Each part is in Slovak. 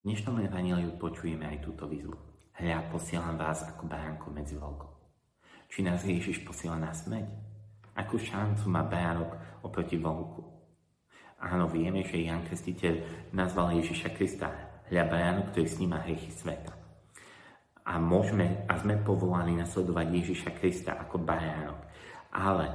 V dnešnom evaníliu počujeme aj túto výzvu. Hľa, posielam vás ako baránko medzi voľkou. Či nás Ježiš posiela na smrť? Akú šancu má baránok oproti voľku? Áno, vieme, že Jan Krstiteľ nazval Ježiša Krista hľa baránok, ktorý sníma hriechy sveta. A môžeme a sme povolaní nasledovať Ježiša Krista ako baránok. Ale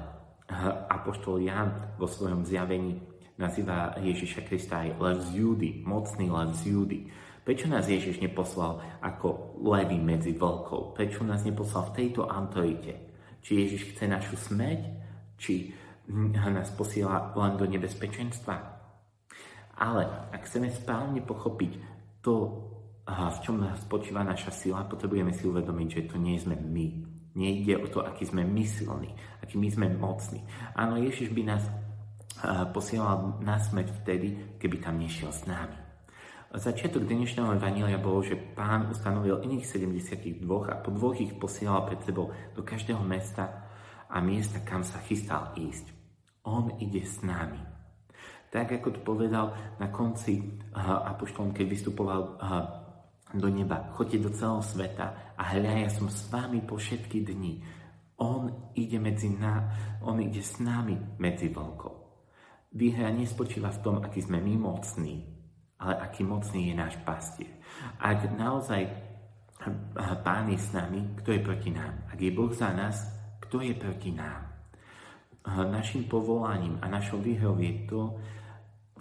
Apoštol Jan vo svojom zjavení nazýva Ježiša Krista aj lev z Júdy, mocný lev z Júdy. Prečo nás Ježiš neposlal ako levy medzi vlkov? Prečo nás neposlal v tejto autorite? Či Ježiš chce našu smrť? Či nás posiela len do nebezpečenstva? Ale ak chceme správne pochopiť to, v čom spočíva naša sila, potrebujeme si uvedomiť, že to nie sme my. Nejde o to, aký sme my silní, aký my sme mocní. Áno, Ježiš by nás posielal na smrť vtedy, keby tam nešiel s nami. Začiatok dnešného Evanília bolo, že pán ustanovil iných 72 a po dvoch ich posielal pred sebou do každého mesta a miesta, kam sa chystal ísť. On ide s nami. Tak ako to povedal na konci apoštolom, keď vystupoval do neba. Choďte do celého sveta a hľa, ja som s vami po všetky dni. On ide medzi ná, on ide s nami medzi voľkou. Výhra nespočíva v tom, aký sme my mocní, ale aký mocný je náš pastier. Ak naozaj Pán je s nami, kto je proti nám? Ak je Boh za nás, kto je proti nám? Našim povolaním a našou výhrou je to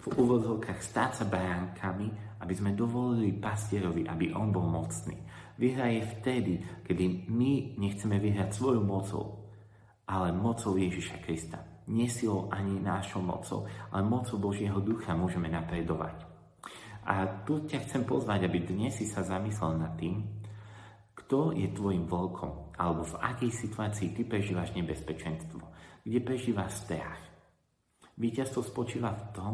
v úvodzovkách stáť sa baránkami, aby sme dovolili pastierovi, aby on bol mocný. Výhra je vtedy, kedy my nechceme vyhrať svoju mocou, ale mocou Ježiša Krista nie silou ani nášou mocou, ale mocou Božieho ducha môžeme napredovať. A tu ťa chcem pozvať, aby dnes si sa zamyslel nad tým, kto je tvojim voľkom, alebo v akej situácii ty prežívaš nebezpečenstvo, kde prežívaš strach. Víťazstvo spočíva v tom,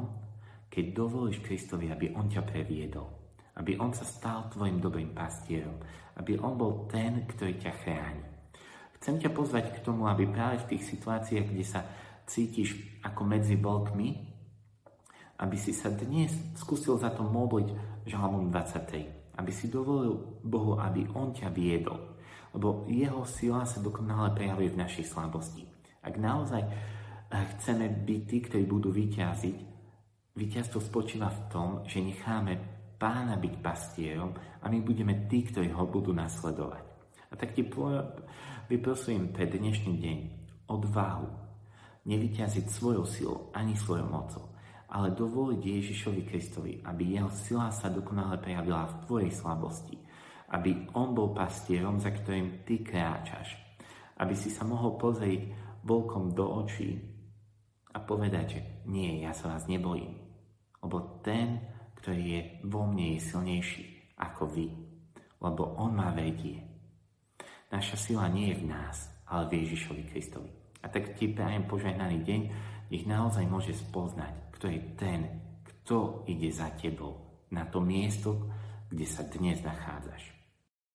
keď dovolíš Kristovi, aby On ťa previedol, aby On sa stal tvojim dobrým pastierom, aby On bol ten, ktorý ťa chráni. Chcem ťa pozvať k tomu, aby práve v tých situáciách, kde sa cítiš ako medzi vlkmi, aby si sa dnes skúsil za to modliť žalmom 23. Aby si dovolil Bohu, aby On ťa viedol. Lebo Jeho sila sa dokonale prejavuje v našej slabosti. Ak naozaj eh, chceme byť tí, ktorí budú vyťaziť, víťazstvo spočíva v tom, že necháme pána byť pastierom a my budeme tí, ktorí ho budú nasledovať. A tak ti vyprosujem pre dnešný deň odvahu, nevyťaziť svojou silou ani svojou mocou, ale dovoliť Ježišovi Kristovi, aby jeho sila sa dokonale prejavila v tvojej slabosti, aby on bol pastierom, za ktorým ty kráčaš, aby si sa mohol pozrieť volkom do očí a povedať, že nie, ja sa vás nebojím, lebo ten, ktorý je vo mne, je silnejší ako vy, lebo on ma vedie. Naša sila nie je v nás, ale v Ježišovi Kristovi. A tak ti prajem požehnaný deň, nech naozaj môže spoznať, kto je ten, kto ide za tebou na to miesto, kde sa dnes nachádzaš.